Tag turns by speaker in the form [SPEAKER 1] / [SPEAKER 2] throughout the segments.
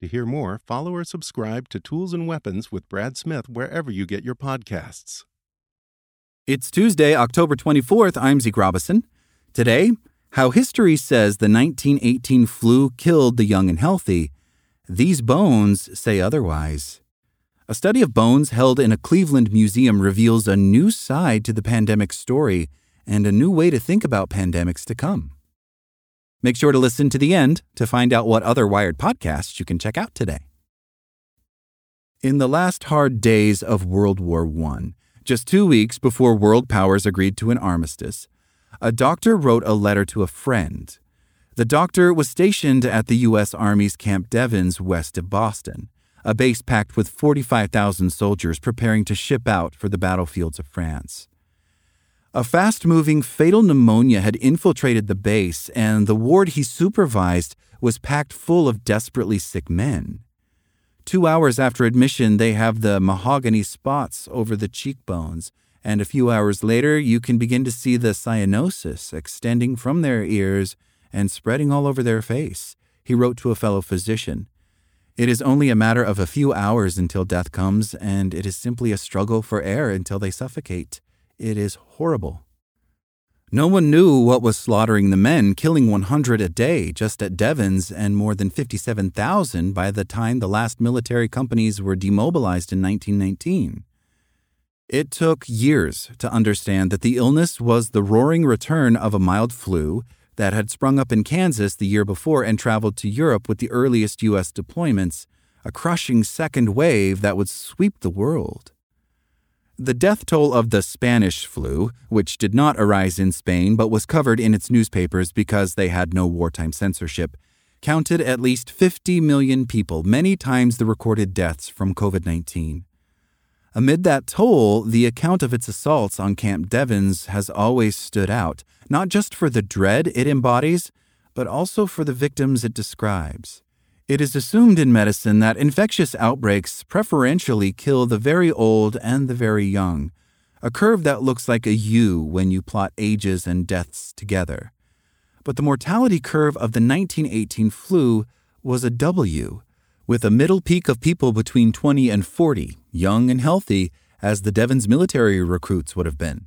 [SPEAKER 1] To hear more, follow or subscribe to Tools and Weapons with Brad Smith wherever you get your podcasts.
[SPEAKER 2] It's Tuesday, October 24th. I'm Zeke Robison. Today, how history says the 1918 flu killed the young and healthy. These bones say otherwise. A study of bones held in a Cleveland museum reveals a new side to the pandemic story and a new way to think about pandemics to come. Make sure to listen to the end to find out what other Wired podcasts you can check out today. In the last hard days of World War I, just two weeks before world powers agreed to an armistice, a doctor wrote a letter to a friend. The doctor was stationed at the U.S. Army's Camp Devens west of Boston, a base packed with 45,000 soldiers preparing to ship out for the battlefields of France. A fast moving fatal pneumonia had infiltrated the base, and the ward he supervised was packed full of desperately sick men. Two hours after admission, they have the mahogany spots over the cheekbones, and a few hours later, you can begin to see the cyanosis extending from their ears and spreading all over their face, he wrote to a fellow physician. It is only a matter of a few hours until death comes, and it is simply a struggle for air until they suffocate. It is horrible. No one knew what was slaughtering the men, killing 100 a day just at Devens and more than 57,000 by the time the last military companies were demobilized in 1919. It took years to understand that the illness was the roaring return of a mild flu that had sprung up in Kansas the year before and traveled to Europe with the earliest U.S. deployments, a crushing second wave that would sweep the world. The death toll of the Spanish flu, which did not arise in Spain but was covered in its newspapers because they had no wartime censorship, counted at least 50 million people, many times the recorded deaths from COVID 19. Amid that toll, the account of its assaults on Camp Devens has always stood out, not just for the dread it embodies, but also for the victims it describes. It is assumed in medicine that infectious outbreaks preferentially kill the very old and the very young, a curve that looks like a U when you plot ages and deaths together. But the mortality curve of the 1918 flu was a W, with a middle peak of people between 20 and 40, young and healthy, as the Devens military recruits would have been.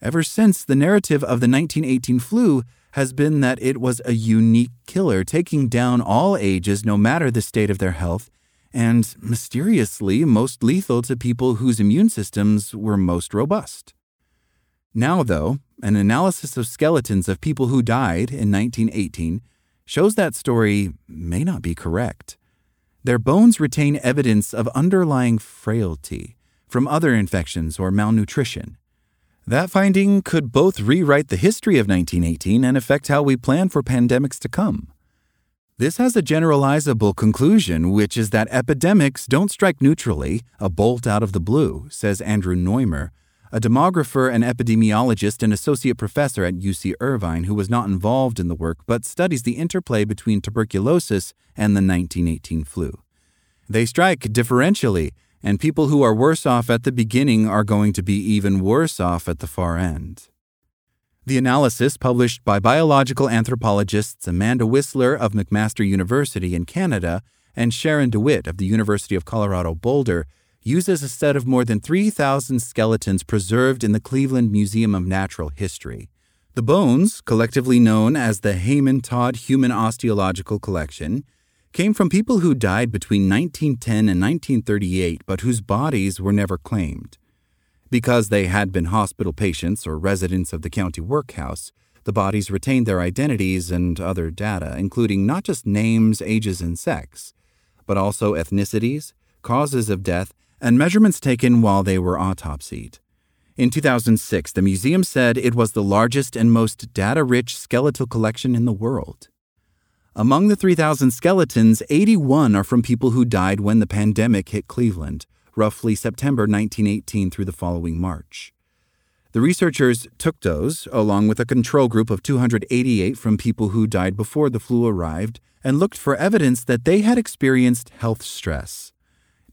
[SPEAKER 2] Ever since, the narrative of the 1918 flu has been that it was a unique killer, taking down all ages no matter the state of their health, and mysteriously most lethal to people whose immune systems were most robust. Now, though, an analysis of skeletons of people who died in 1918 shows that story may not be correct. Their bones retain evidence of underlying frailty from other infections or malnutrition. That finding could both rewrite the history of 1918 and affect how we plan for pandemics to come. This has a generalizable conclusion, which is that epidemics don't strike neutrally, a bolt out of the blue, says Andrew Noymer, a demographer and epidemiologist and associate professor at UC Irvine who was not involved in the work but studies the interplay between tuberculosis and the 1918 flu. They strike differentially, and people who are worse off at the beginning are going to be even worse off at the far end. The analysis, published by biological anthropologists Amanda Wissler of McMaster University in Canada and Sharon DeWitte of the University of Colorado Boulder, uses a set of more than 3,000 skeletons preserved in the Cleveland Museum of Natural History. The bones, collectively known as the Hamann Todd Human Osteological Collection, came from people who died between 1910 and 1938 but whose bodies were never claimed. Because they had been hospital patients or residents of the county workhouse, the bodies retained their identities and other data, including not just names, ages, and sex, but also ethnicities, causes of death, and measurements taken while they were autopsied. In 2006, the museum said it was the largest and most data rich skeletal collection in the world. Among the 3,000 skeletons, 81 are from people who died when the pandemic hit Cleveland, roughly September 1918 through the following March. The researchers took those, along with a control group of 288 from people who died before the flu arrived, and looked for evidence that they had experienced health stress.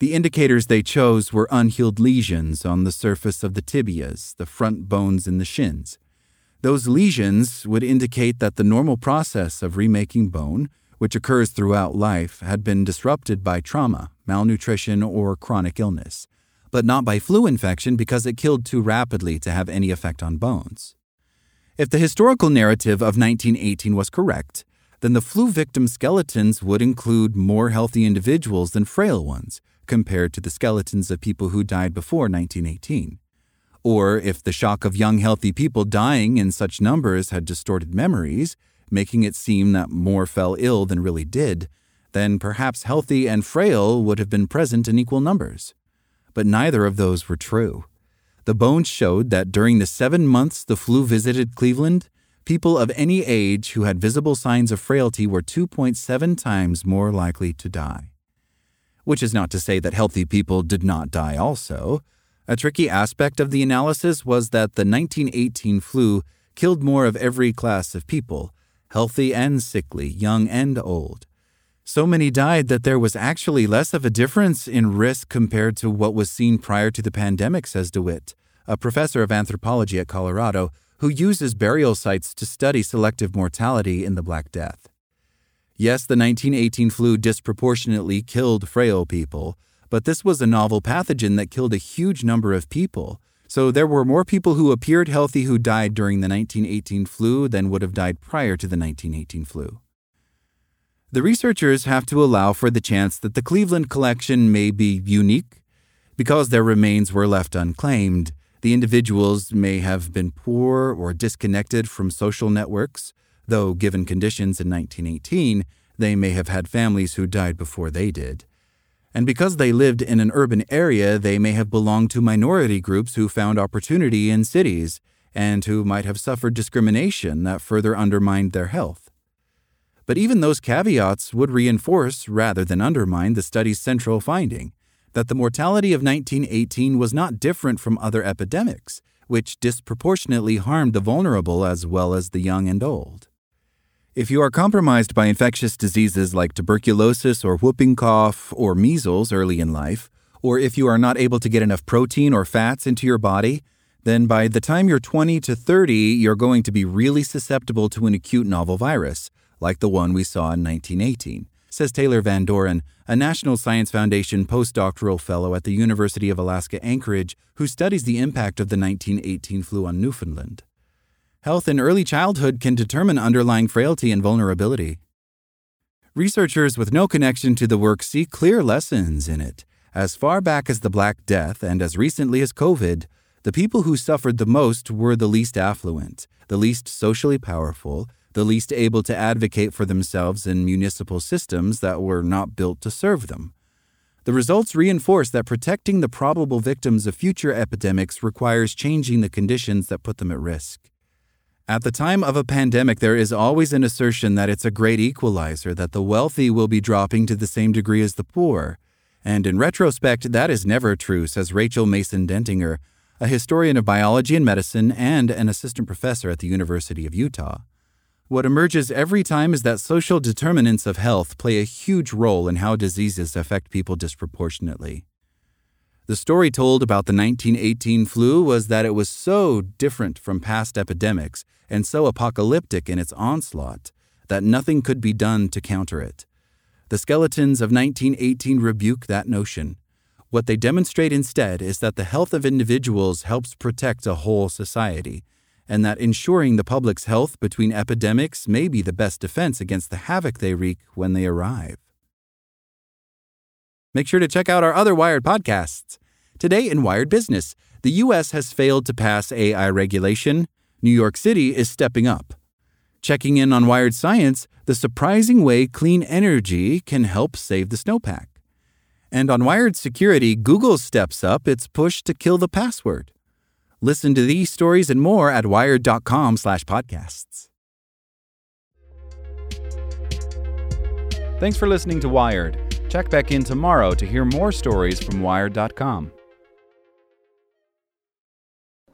[SPEAKER 2] The indicators they chose were unhealed lesions on the surface of the tibias, the front bones in the shins. Those lesions would indicate that the normal process of remaking bone, which occurs throughout life, had been disrupted by trauma, malnutrition, or chronic illness, but not by flu infection because it killed too rapidly to have any effect on bones. If the historical narrative of 1918 was correct, then the flu victim skeletons would include more healthy individuals than frail ones, compared to the skeletons of people who died before 1918. Or if the shock of young, healthy people dying in such numbers had distorted memories, making it seem that more fell ill than really did, then perhaps healthy and frail would have been present in equal numbers. But neither of those were true. The bones showed that during the seven months the flu visited Cleveland, people of any age who had visible signs of frailty were 2.7 times more likely to die. Which is not to say that healthy people did not die also. A tricky aspect of the analysis was that the 1918 flu killed more of every class of people, healthy and sickly, young and old. So many died that there was actually less of a difference in risk compared to what was seen prior to the pandemic, says DeWitte, a professor of anthropology at Colorado who uses burial sites to study selective mortality in the Black Death. Yes, the 1918 flu disproportionately killed frail people, but this was a novel pathogen that killed a huge number of people. So there were more people who appeared healthy who died during the 1918 flu than would have died prior to the 1918 flu. The researchers have to allow for the chance that the Cleveland collection may be unique. Because their remains were left unclaimed, the individuals may have been poor or disconnected from social networks, though, given conditions in 1918, they may have had families who died before they did. And because they lived in an urban area, they may have belonged to minority groups who found opportunity in cities and who might have suffered discrimination that further undermined their health. But even those caveats would reinforce rather than undermine the study's central finding that the mortality of 1918 was not different from other epidemics, which disproportionately harmed the vulnerable as well as the young and old. If you are compromised by infectious diseases like tuberculosis or whooping cough or measles early in life, or if you are not able to get enough protein or fats into your body, then by the time you're 20 to 30, you're going to be really susceptible to an acute novel virus, like the one we saw in 1918, says Taylor Van Doren, a National Science Foundation postdoctoral fellow at the University of Alaska Anchorage who studies the impact of the 1918 flu on Newfoundland. Health in early childhood can determine underlying frailty and vulnerability. Researchers with no connection to the work see clear lessons in it. As far back as the Black Death and as recently as COVID, the people who suffered the most were the least affluent, the least socially powerful, the least able to advocate for themselves in municipal systems that were not built to serve them. The results reinforce that protecting the probable victims of future epidemics requires changing the conditions that put them at risk. At the time of a pandemic, there is always an assertion that it's a great equalizer, that the wealthy will be dropping to the same degree as the poor. And in retrospect, that is never true, says Rachel Mason Dentinger, a historian of biology and medicine and an assistant professor at the University of Utah. What emerges every time is that social determinants of health play a huge role in how diseases affect people disproportionately. The story told about the 1918 flu was that it was so different from past epidemics and so apocalyptic in its onslaught that nothing could be done to counter it. The skeletons of 1918 rebuke that notion. What they demonstrate instead is that the health of individuals helps protect a whole society, and that ensuring the public's health between epidemics may be the best defense against the havoc they wreak when they arrive. Make sure to check out our other Wired podcasts. Today in Wired Business, the U.S. has failed to pass AI regulation. New York City is stepping up. Checking in on Wired Science, the surprising way clean energy can help save the snowpack. And on Wired Security, Google steps up its push to kill the password. Listen to these stories and more at wired.com/podcasts.
[SPEAKER 3] Thanks for listening to Wired. Check back in tomorrow to hear more stories from wired.com.